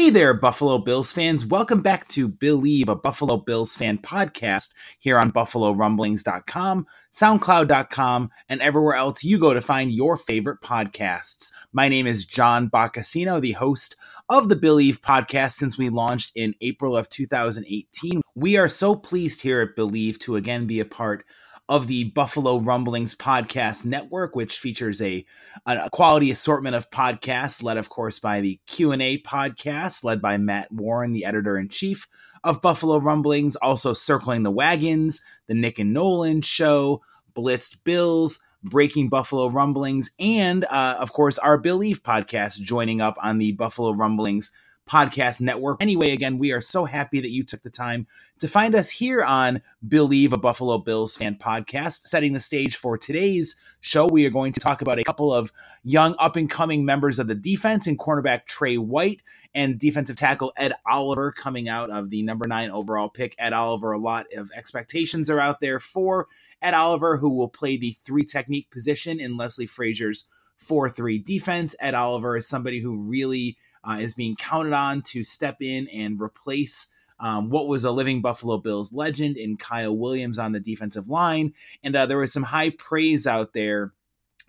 Hey there, Buffalo Bills fans. Welcome back to Believe, a Buffalo Bills fan podcast here on BuffaloRumblings.com, SoundCloud.com, and everywhere else you go to find your favorite podcasts. My name is John Boccacino, the host of the Believe podcast since we launched in April of 2018. We are so pleased here at Believe to again be a part of the Buffalo Rumblings podcast network, which features a, a quality assortment of podcasts, led of course by the Q and A podcast, led by Matt Warren, the editor in chief of Buffalo Rumblings, also circling the wagons, the Nick and Nolan show, Blitzed Bills. Breaking Buffalo Rumblings, and uh, of course, our Believe podcast joining up on the Buffalo Rumblings podcast network. Anyway, again, we are so happy that you took the time to find us here on Believe a Buffalo Bills fan podcast. Setting the stage for today's show, we are going to talk about a couple of young up and coming members of the defense and cornerback Trey White and defensive tackle Ed Oliver coming out of the number nine overall pick. Ed Oliver, a lot of expectations are out there for Ed Oliver, who will play the three technique position in Leslie Frazier's 4 3 defense. Ed Oliver is somebody who really uh, is being counted on to step in and replace um, what was a living Buffalo Bills legend in Kyle Williams on the defensive line. And uh, there was some high praise out there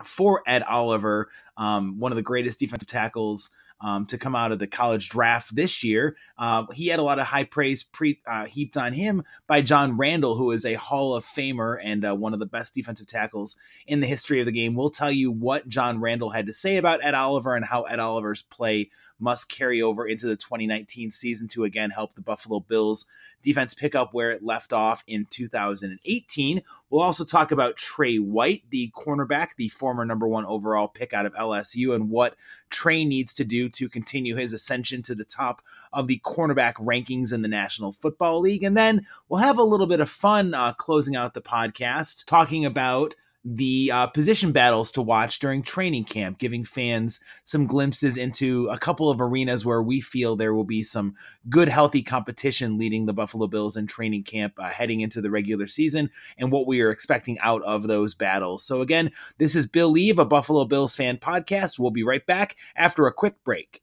for Ed Oliver, um, one of the greatest defensive tackles um, to come out of the college draft this year. Uh, he had a lot of high praise pre, uh, heaped on him by John Randle, who is a Hall of Famer and uh, one of the best defensive tackles in the history of the game. We'll tell you what John Randle had to say about Ed Oliver and how Ed Oliver's play must carry over into the 2019 season to again help the Buffalo Bills defense pick up where it left off in 2018. We'll also talk about Trey White, the cornerback, the former number one overall pick out of LSU, and what Trey needs to do to continue his ascension to the top of the cornerback rankings in the National Football League. And then we'll have a little bit of fun uh, closing out the podcast talking about the uh, position battles to watch during training camp, giving fans some glimpses into a couple of arenas where we feel there will be some good, healthy competition leading the Buffalo Bills in training camp uh, heading into the regular season and what we are expecting out of those battles. So, again, this is Believe, a Buffalo Bills fan podcast. We'll be right back after a quick break.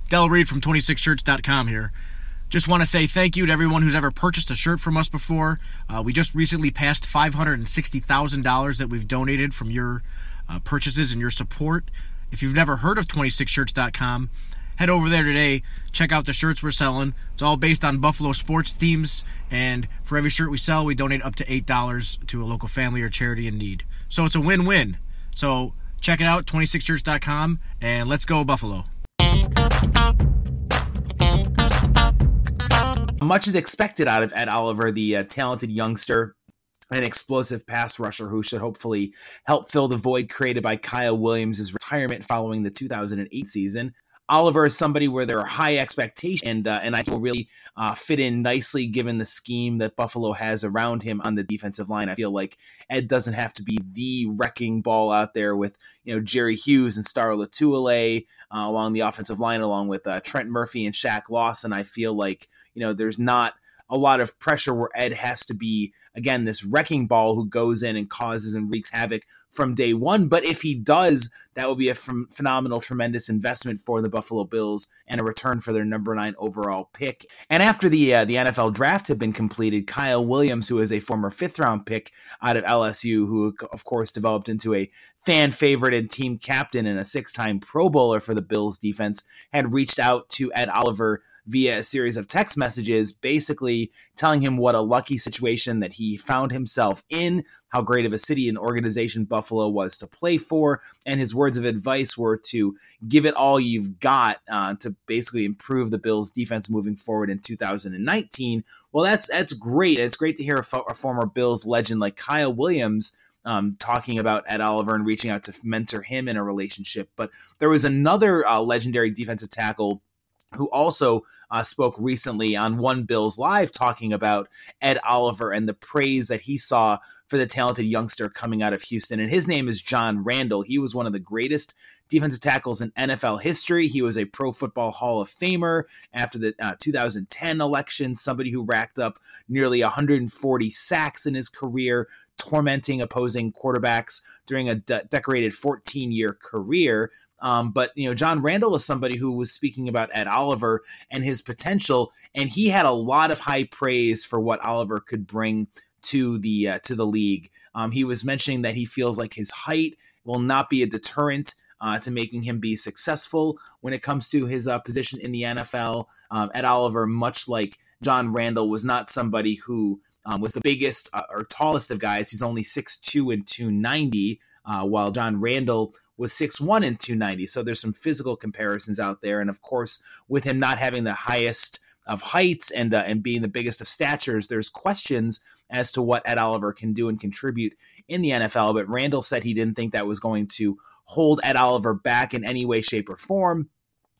Del Reed from 26shirts.com here. Just want to say thank you to everyone who's ever purchased a shirt from us before. Uh, we just recently passed $560,000 that we've donated from your uh, purchases and your support. If you've never heard of 26shirts.com, head over there today. Check out the shirts we're selling. It's all based on Buffalo sports teams, and for every shirt we sell, we donate up to $8 to a local family or charity in need. So it's a win win. So check it out, 26shirts.com, and let's go, Buffalo. Much is expected out of Ed Oliver, the uh, talented youngster an explosive pass rusher who should hopefully help fill the void created by Kyle Williams' retirement following the 2008 season. Oliver is somebody where there are high expectations, and uh, and I will really uh, fit in nicely given the scheme that Buffalo has around him on the defensive line. I feel like Ed doesn't have to be the wrecking ball out there with you know Jerry Hughes and Star Lotulelei uh, along the offensive line, along with uh, Trent Murphy and Shaq Lawson. I feel like you know there's not a lot of pressure where Ed has to be again this wrecking ball who goes in and causes and wreaks havoc from day one. But if he does, that would be a ph- phenomenal, tremendous investment for the Buffalo Bills and a return for their number nine overall pick. And after the uh, the NFL draft had been completed, Kyle Williams, who is a former fifth round pick out of LSU, who of course developed into a fan favorite and team captain and a six time Pro Bowler for the Bills defense, had reached out to Ed Oliver via a series of text messages, basically telling him what a lucky situation that he found himself in, how great of a city and organization Buffalo was to play for, and his words of advice were to give it all you've got uh, to basically improve the Bills' defense moving forward in 2019. Well, that's that's great. It's great to hear a, fo- a former Bills legend like Kyle Williams. Um, talking about Ed Oliver and reaching out to mentor him in a relationship. But there was another uh, legendary defensive tackle who also uh, spoke recently on One Bills Live talking about Ed Oliver and the praise that he saw for the talented youngster coming out of Houston. And his name is John Randle. He was one of the greatest defensive tackles in NFL history. He was a Pro Football Hall of Famer after the uh, 2010 election, somebody who racked up nearly 140 sacks in his career, tormenting opposing quarterbacks during a de- decorated 14 year career. Um, but you know, John Randle was somebody who was speaking about Ed Oliver and his potential, and he had a lot of high praise for what Oliver could bring to the uh, to the league. Um, he was mentioning that he feels like his height will not be a deterrent uh, to making him be successful when it comes to his uh, position in the NFL. Um, Ed Oliver, much like John Randle, was not somebody who um, was the biggest uh, or tallest of guys. He's only 6'2 and 290, uh, while John Randle was 6'1 and 290. So there's some physical comparisons out there. And of course, with him not having the highest of heights and uh, and being the biggest of statures, there's questions as to what Ed Oliver can do and contribute in the NFL. But Randle said he didn't think that was going to hold Ed Oliver back in any way, shape, or form.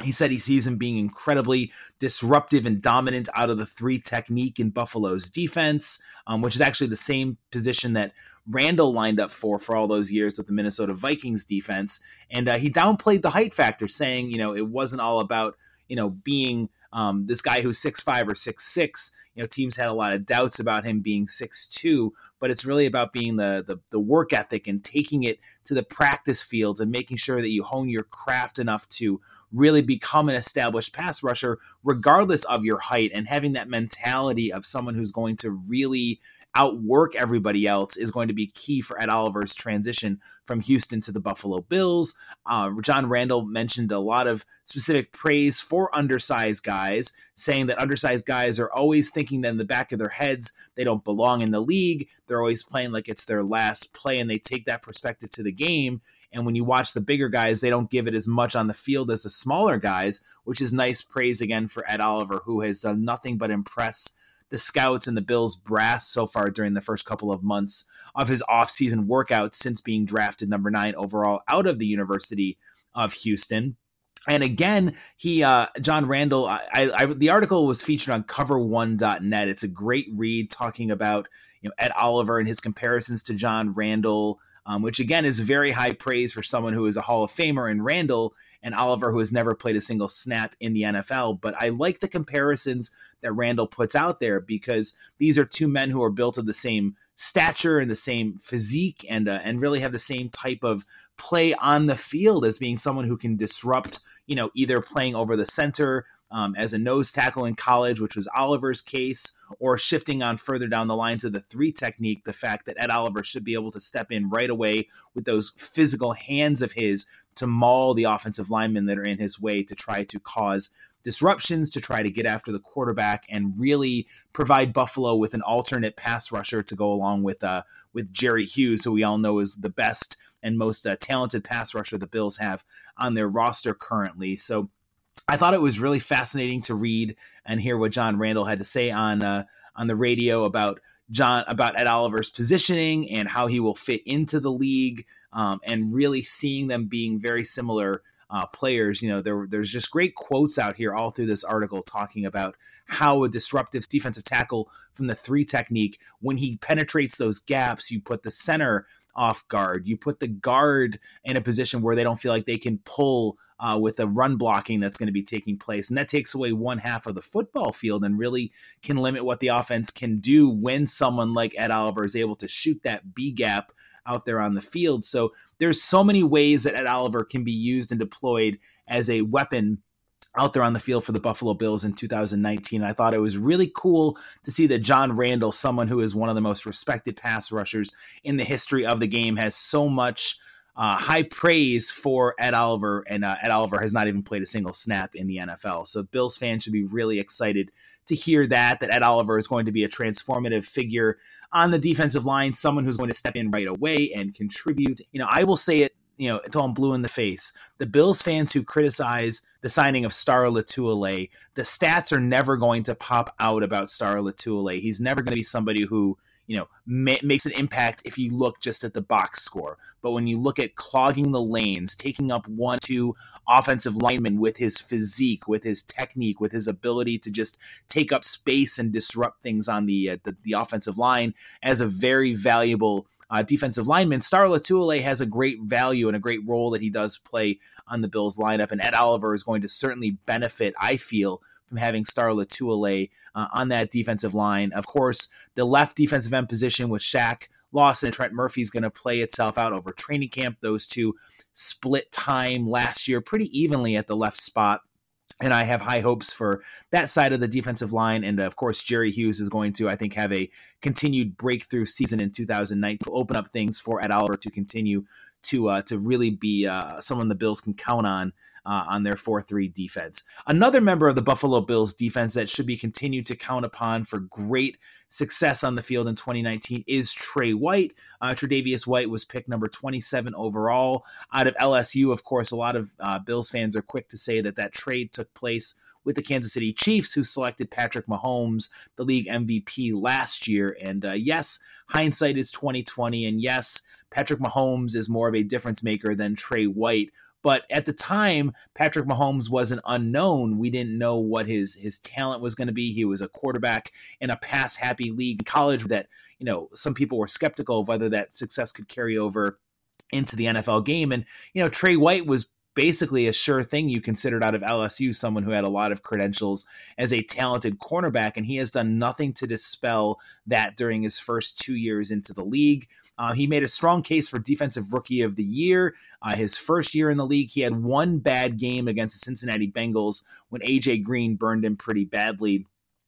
He said he sees him being incredibly disruptive and dominant out of the three technique in Buffalo's defense, um, which is actually the same position that Randle lined up for for all those years with the Minnesota Vikings defense. And uh, he downplayed the height factor, saying, you know, it wasn't all about, you know, being um, this guy who's six five or six six. You know, teams had a lot of doubts about him being six two, but it's really about being the, the the work ethic and taking it to the practice fields and making sure that you hone your craft enough to really become an established pass rusher, regardless of your height, and having that mentality of someone who's going to really outwork everybody else is going to be key for Ed Oliver's transition from Houston to the Buffalo Bills. Uh, John Randle mentioned a lot of specific praise for undersized guys, saying that undersized guys are always thinking that in the back of their heads they don't belong in the league. They're always playing like it's their last play, and they take that perspective to the game. And when you watch the bigger guys, they don't give it as much on the field as the smaller guys, which is nice praise again for Ed Oliver, who has done nothing but impress the scouts and the Bills brass so far during the first couple of months of his offseason workouts since being drafted number nine overall out of the University of Houston. And again, he uh, John Randle. I, I, the article was featured on CoverOne.net. It's a great read talking about you know Ed Oliver and his comparisons to John Randle um, which again is very high praise for someone who is a Hall of Famer in Randle and Oliver, who has never played a single snap in the NFL. But I like the comparisons that Randle puts out there because these are two men who are built of the same stature and the same physique and uh, and really have the same type of play on the field as being someone who can disrupt, you know, either playing over the center um, as a nose tackle in college, which was Oliver's case, or shifting on further down the line to the three technique, the fact that Ed Oliver should be able to step in right away with those physical hands of his to maul the offensive linemen that are in his way to try to cause disruptions to try to get after the quarterback and really provide Buffalo with an alternate pass rusher to go along with uh, with Jerry Hughes, who we all know is the best and most uh, talented pass rusher the Bills have on their roster currently. So I thought it was really fascinating to read and hear what John Randle had to say on uh, on the radio about John about Ed Oliver's positioning and how he will fit into the league, um, and really seeing them being very similar uh, players. You know, there there's just great quotes out here all through this article talking about how a disruptive defensive tackle from the three technique, when he penetrates those gaps, you put the center off guard. You put the guard in a position where they don't feel like they can pull uh, with the run blocking that's going to be taking place. And that takes away one half of the football field and really can limit what the offense can do when someone like Ed Oliver is able to shoot that B gap out there on the field. So there's so many ways that Ed Oliver can be used and deployed as a weapon out there on the field for the Buffalo Bills in 2019. I thought it was really cool to see that John Randle, someone who is one of the most respected pass rushers in the history of the game, has so much uh, high praise for Ed Oliver, and uh, Ed Oliver has not even played a single snap in the NFL. So Bills fans should be really excited to hear that that Ed Oliver is going to be a transformative figure on the defensive line, someone who's going to step in right away and contribute. You know, I will say it you know, until I'm blue in the face. The Bills fans who criticize the signing of Star Lotulelei, the stats are never going to pop out about Star Lotulelei. He's never going to be somebody who you know ma- makes an impact if you look just at the box score. But when you look at clogging the lanes, taking up one, two offensive linemen with his physique, with his technique, with his ability to just take up space and disrupt things on the uh, the, the offensive line, as a very valuable uh, defensive lineman. Star Lotulelei has a great value and a great role that he does play on the Bills lineup, and Ed Oliver is going to certainly benefit, I feel, from having Star Lotulelei uh, on that defensive line. Of course, the left defensive end position with Shaq Lawson and Trent Murphy is going to play itself out over training camp. Those two split time last year pretty evenly at the left spot and I have high hopes for that side of the defensive line. And of course, Jerry Hughes is going to, I think, have a continued breakthrough season in 2019 to open up things for Ed Oliver to continue to uh, to really be uh, someone the Bills can count on uh, on their 4 3 defense. Another member of the Buffalo Bills defense that should be continued to count upon for great success on the field in 2019 is Trey White. Uh, Tre'Davious White was picked number 27 overall out of LSU. Of course, a lot of uh, Bills fans are quick to say that that trade took place with the Kansas City Chiefs, who selected Patrick Mahomes, the league MVP last year. And uh, yes, hindsight is 2020, and yes, Patrick Mahomes is more of a difference maker than Trey White, but at the time, Patrick Mahomes was an unknown. We didn't know what his his talent was going to be. He was a quarterback in a pass happy league in college that, you know, some people were skeptical of whether that success could carry over into the NFL game. And, you know, Trey White was basically a sure thing you considered out of LSU, someone who had a lot of credentials as a talented cornerback, and he has done nothing to dispel that during his first two years into the league. Uh, he made a strong case for Defensive Rookie of the Year. Uh, his first year in the league, he had one bad game against the Cincinnati Bengals when AJ Green burned him pretty badly.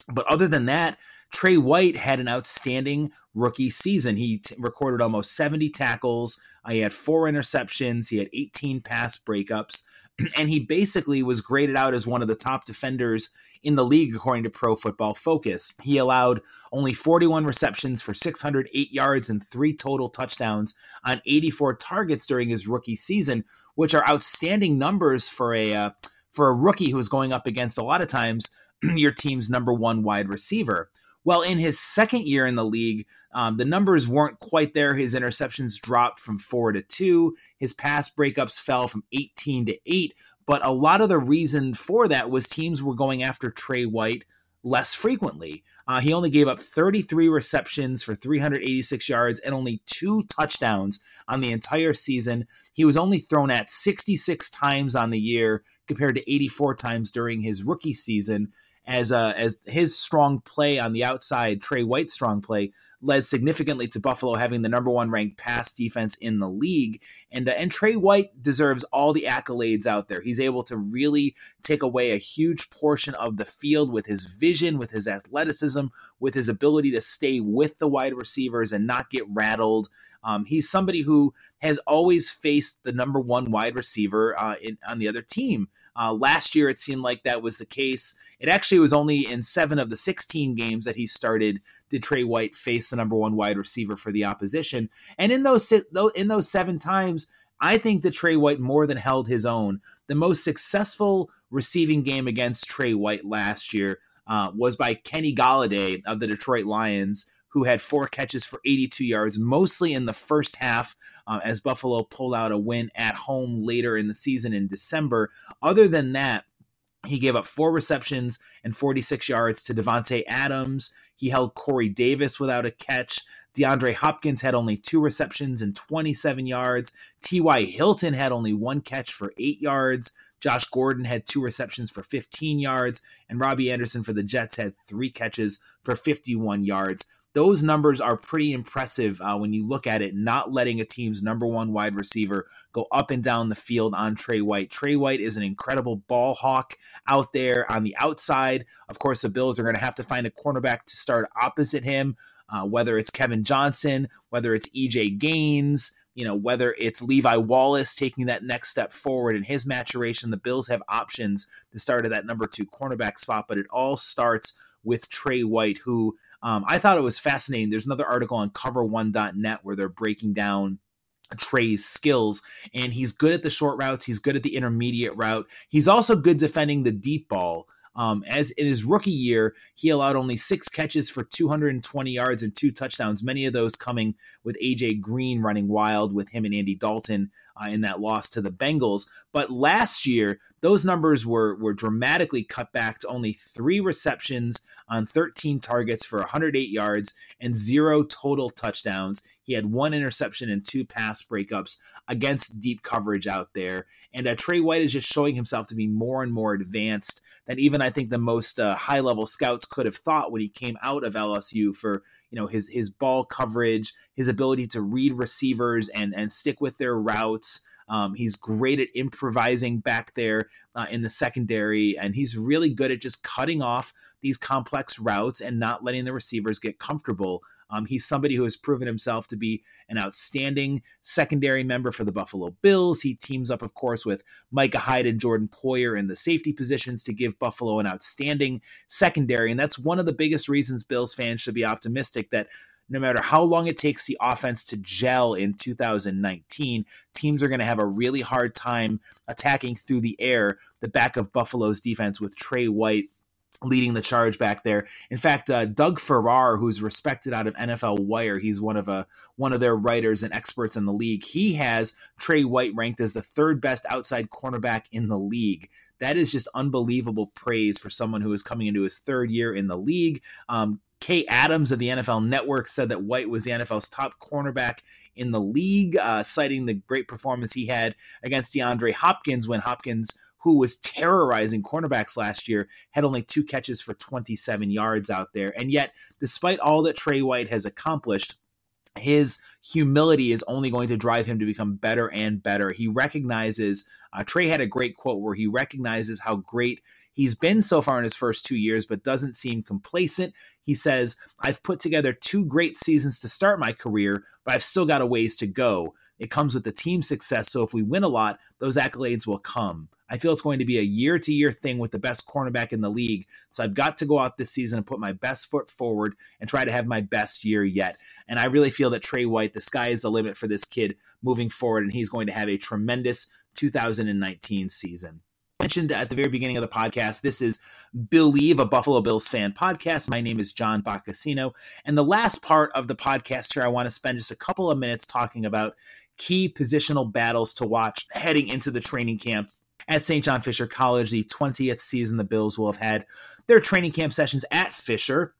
But other than that, Trey White had an outstanding rookie season. He t- recorded almost 70 tackles. Uh, he had four interceptions. He had 18 pass breakups. And he basically was graded out as one of the top defenders in the league, according to Pro Football Focus. He allowed only 41 receptions for 608 yards and three total touchdowns on 84 targets during his rookie season, which are outstanding numbers for a uh, for a rookie who is going up against a lot of times your team's number one wide receiver. Well, in his second year in the league, um, the numbers weren't quite there. His interceptions dropped from four to two. His pass breakups fell from 18 to eight. But a lot of the reason for that was teams were going after Trey White less frequently. Uh, he only gave up 33 receptions for 386 yards and only two touchdowns on the entire season. He was only thrown at 66 times on the year compared to 84 times during his rookie season as uh, as his strong play on the outside, Trey White's strong play led significantly to Buffalo having the number one ranked pass defense in the league. And uh, and Trey White deserves all the accolades out there. He's able to really take away a huge portion of the field with his vision, with his athleticism, with his ability to stay with the wide receivers and not get rattled. Um, he's somebody who has always faced the number one wide receiver uh, in, on the other team. Uh, last year, it seemed like that was the case. It actually was only in seven of the 16 games that he started did Trey White face the number one wide receiver for the opposition. And in those in those seven times, I think that Trey White more than held his own. The most successful receiving game against Trey White last year uh, was by Kenny Golladay of the Detroit Lions, who had four catches for 82 yards, mostly in the first half, uh, as Buffalo pulled out a win at home later in the season in December. Other than that, he gave up four receptions and 46 yards to Davante Adams. He held Corey Davis without a catch. DeAndre Hopkins had only two receptions and 27 yards. T.Y. Hilton had only one catch for eight yards. Josh Gordon had two receptions for 15 yards. And Robbie Anderson for the Jets had three catches for 51 yards those numbers are pretty impressive uh, when you look at it, not letting a team's number one wide receiver go up and down the field on Trey White. Trey White is an incredible ball hawk out there on the outside. Of course, the Bills are going to have to find a cornerback to start opposite him, uh, whether it's Kevin Johnson, whether it's EJ Gaines. You know, whether it's Levi Wallace taking that next step forward in his maturation, the Bills have options to start at that number two cornerback spot, but it all starts with Trey White, who um, I thought it was fascinating. There's another article on cover1.net where they're breaking down Trey's skills, and he's good at the short routes. He's good at the intermediate route. He's also good defending the deep ball. Um, as in his rookie year, he allowed only six catches for 220 yards and two touchdowns, many of those coming with AJ Green running wild with him and Andy Dalton uh, in that loss to the Bengals. But last year, those numbers were were dramatically cut back to only three receptions on 13 targets for 108 yards and zero total touchdowns. He had one interception and two pass breakups against deep coverage out there. And uh, Trey White is just showing himself to be more and more advanced than even I think the most uh, high level scouts could have thought when he came out of LSU for you know his his ball coverage, his ability to read receivers and and stick with their routes. Um, he's great at improvising back there uh, in the secondary, and he's really good at just cutting off these complex routes and not letting the receivers get comfortable. Um, he's somebody who has proven himself to be an outstanding secondary member for the Buffalo Bills. He teams up, of course, with Micah Hyde and Jordan Poyer in the safety positions to give Buffalo an outstanding secondary. And that's one of the biggest reasons Bills fans should be optimistic that no matter how long it takes the offense to gel in 2019, teams are going to have a really hard time attacking through the air the back of Buffalo's defense with Trey White leading the charge back there. In fact, uh, Doug Farrar, who's respected out of NFL Wire, he's one of a uh, one of their writers and experts in the league. He has Trey White ranked as the third best outside cornerback in the league. That is just unbelievable praise for someone who is coming into his third year in the league. Um, Kay Adams of the NFL Network said that White was the NFL's top cornerback in the league, uh, citing the great performance he had against DeAndre Hopkins when Hopkins, who was terrorizing cornerbacks last year, had only two catches for 27 yards out there. And yet, despite all that Trey White has accomplished, his humility is only going to drive him to become better and better. He recognizes, uh, Trey had a great quote where he recognizes how great He's been so far in his first two years, but doesn't seem complacent. He says, I've put together two great seasons to start my career, but I've still got a ways to go. It comes with the team success, so if we win a lot, those accolades will come. I feel it's going to be a year to year thing with the best cornerback in the league. So I've got to go out this season and put my best foot forward and try to have my best year yet. And I really feel that Trey White, the sky is the limit for this kid moving forward, and he's going to have a tremendous 2019 season mentioned at the very beginning of the podcast, this is Believe, a Buffalo Bills fan podcast. My name is John Boccacino. And the last part of the podcast here, I want to spend just a couple of minutes talking about key positional battles to watch heading into the training camp at St. John Fisher College, the 20th season the Bills will have had their training camp sessions at Fisher.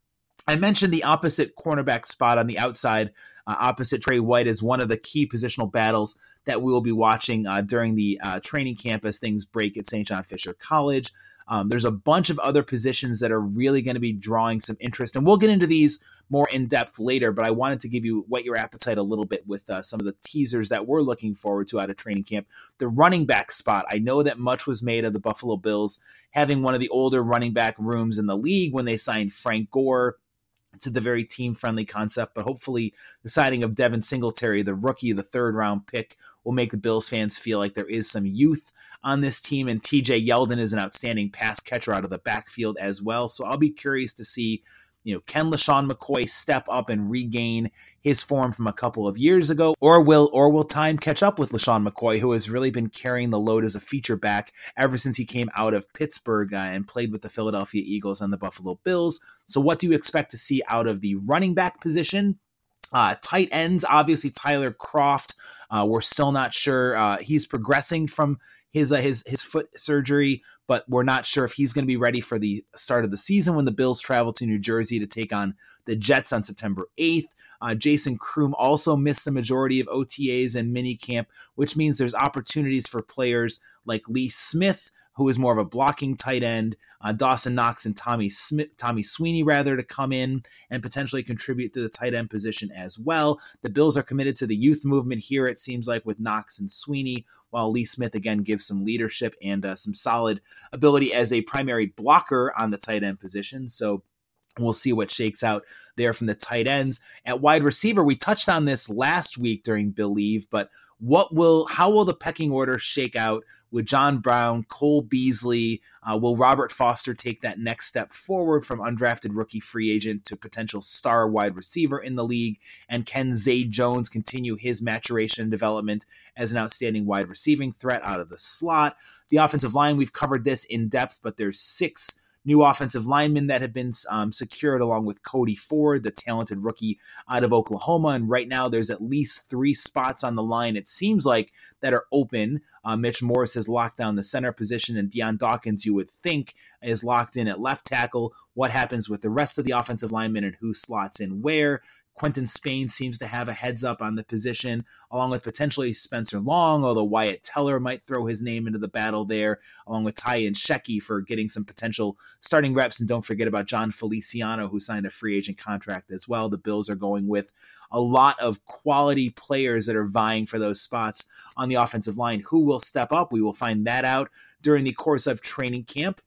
I mentioned the opposite cornerback spot on the outside, uh, opposite Trey White, is one of the key positional battles that we will be watching uh, during the uh, training camp as things break at St. John Fisher College. Um, there's a bunch of other positions that are really going to be drawing some interest, and we'll get into these more in depth later. But I wanted to give you whet your appetite a little bit with uh, some of the teasers that we're looking forward to out of training camp. The running back spot. I know that much was made of the Buffalo Bills having one of the older running back rooms in the league when they signed Frank Gore to the very team friendly concept. But hopefully, the signing of Devin Singletary, the rookie, the third round pick, will make the Bills fans feel like there is some youth on this team. And TJ Yeldon is an outstanding pass catcher out of the backfield as well. So I'll be curious to see You know, can LeSean McCoy step up and regain his form from a couple of years ago, or will or will time catch up with LeSean McCoy, who has really been carrying the load as a feature back ever since he came out of Pittsburgh uh, and played with the Philadelphia Eagles and the Buffalo Bills. So, what do you expect to see out of the running back position? Uh, tight ends, obviously Tyler Kroft. Uh, we're still not sure. Uh, he's progressing from his uh, his his foot surgery, but we're not sure if he's going to be ready for the start of the season when the Bills travel to New Jersey to take on the Jets on September 8th. Uh, Jason Croom also missed the majority of OTAs and minicamp, which means there's opportunities for players like Lee Smith, who is more of a blocking tight end, uh, Dawson Knox and Tommy Smith, Tommy Sweeney rather to come in and potentially contribute to the tight end position as well. The Bills are committed to the youth movement here. It seems like with Knox and Sweeney, while Lee Smith again gives some leadership and uh, some solid ability as a primary blocker on the tight end position. So We'll see what shakes out there from the tight ends. At wide receiver, we touched on this last week during Believe, but what will how will the pecking order shake out with John Brown, Cole Beasley? Uh, will Robert Foster take that next step forward from undrafted rookie free agent to potential star wide receiver in the league? And can Zay Jones continue his maturation and development as an outstanding wide receiving threat out of the slot? The offensive line, we've covered this in depth, but there's six new offensive linemen that have been um, secured, along with Cody Ford, the talented rookie out of Oklahoma. And right now, there's at least three spots on the line, it seems like, that are open. Uh, Mitch Morse has locked down the center position, and Dion Dawkins, you would think, is locked in at left tackle. What happens with the rest of the offensive linemen and who slots in where? Quinton Spain seems to have a heads up on the position, along with potentially Spencer Long, although Wyatt Teller might throw his name into the battle there, along with Ty Nsekhe for getting some potential starting reps. And don't forget about Jon Feliciano, who signed a free agent contract as well. The Bills are going with a lot of quality players that are vying for those spots on the offensive line. Who will step up? We will find that out during the course of training camp.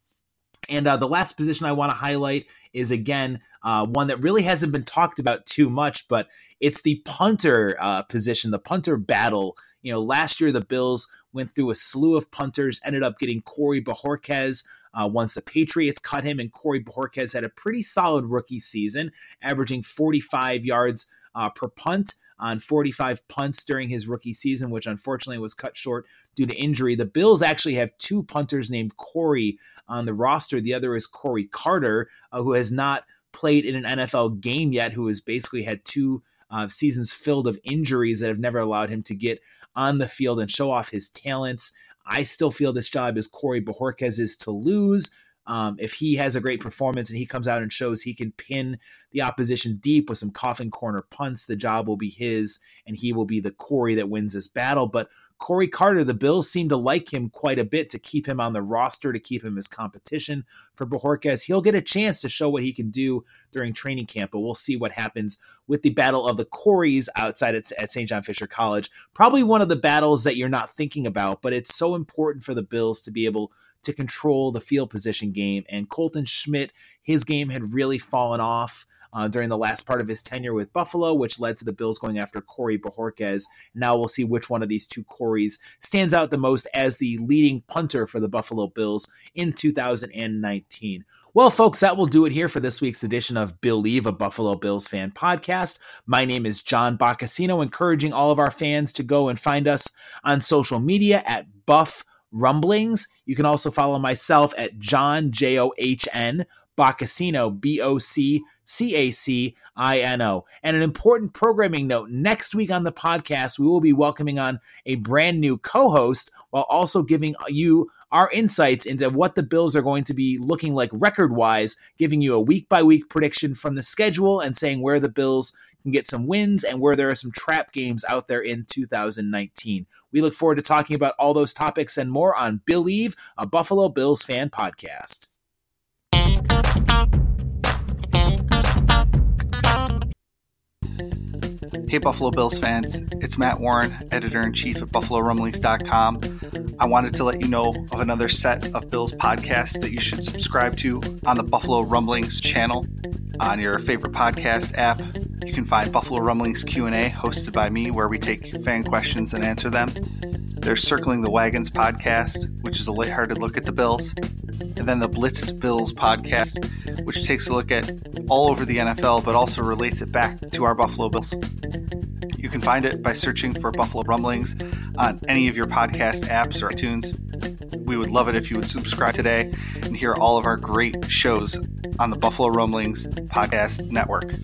And uh, the last position I want to highlight is again uh, one that really hasn't been talked about too much, but it's the punter uh, position, the punter battle. You know, last year the Bills went through a slew of punters, ended up getting Corey Bojorquez uh, once the Patriots cut him, and Corey Bojorquez had a pretty solid rookie season, averaging 45 yards uh, per punt on 45 punts during his rookie season, which unfortunately was cut short due to injury. The Bills actually have two punters named Corey on the roster. The other is Corey Carter, uh, who has not played in an NFL game yet, who has basically had two uh, seasons filled of injuries that have never allowed him to get on the field and show off his talents. I still feel this job is Corey Bojorquez's to lose. Um, if he has a great performance and he comes out and shows he can pin the opposition deep with some coffin corner punts, the job will be his, and he will be the Corey that wins this battle. But Corey Carter, the Bills seem to like him quite a bit to keep him on the roster, to keep him as competition for Bojorquez. He'll get a chance to show what he can do during training camp, but we'll see what happens with the battle of the Coreys outside at, at St. John Fisher College. Probably one of the battles that you're not thinking about, but it's so important for the Bills to be able to control the field position game. And Colton Schmidt, his game had really fallen off. Uh, during the last part of his tenure with Buffalo, which led to the Bills going after Corey Bojorquez. Now we'll see which one of these two Coreys stands out the most as the leading punter for the Buffalo Bills in 2019. Well, folks, that will do it here for this week's edition of Believe, a Buffalo Bills fan podcast. My name is John Boccacino, encouraging all of our fans to go and find us on social media at Buff rumblings. You can also follow myself at John J O H N Boccacino B O C C A C I N O. And an important programming note next week on the podcast, we will be welcoming on a brand new co host while also giving you our insights into what the Bills are going to be looking like record wise, giving you a week by week prediction from the schedule and saying where the Bills can get some wins and where there are some trap games out there in 2019. We look forward to talking about all those topics and more on Believe, a Buffalo Bills fan podcast. Hey, Buffalo Bills fans, it's Matt Warren, editor in chief at BuffaloRumblings.com. I wanted to let you know of another set of Bills podcasts that you should subscribe to on the Buffalo Rumblings channel on your favorite podcast app. You can find Buffalo Rumblings Q&A hosted by me where we take fan questions and answer them. There's Circling the Wagons podcast, which is a lighthearted look at the Bills. and then the Blitzed Bills podcast, which takes a look at all over the NFL but also relates it back to our Buffalo Bills. You can find it by searching for Buffalo Rumblings on any of your podcast apps or iTunes. We would love it if you would subscribe today and hear all of our great shows on the Buffalo Rumblings Podcast Network.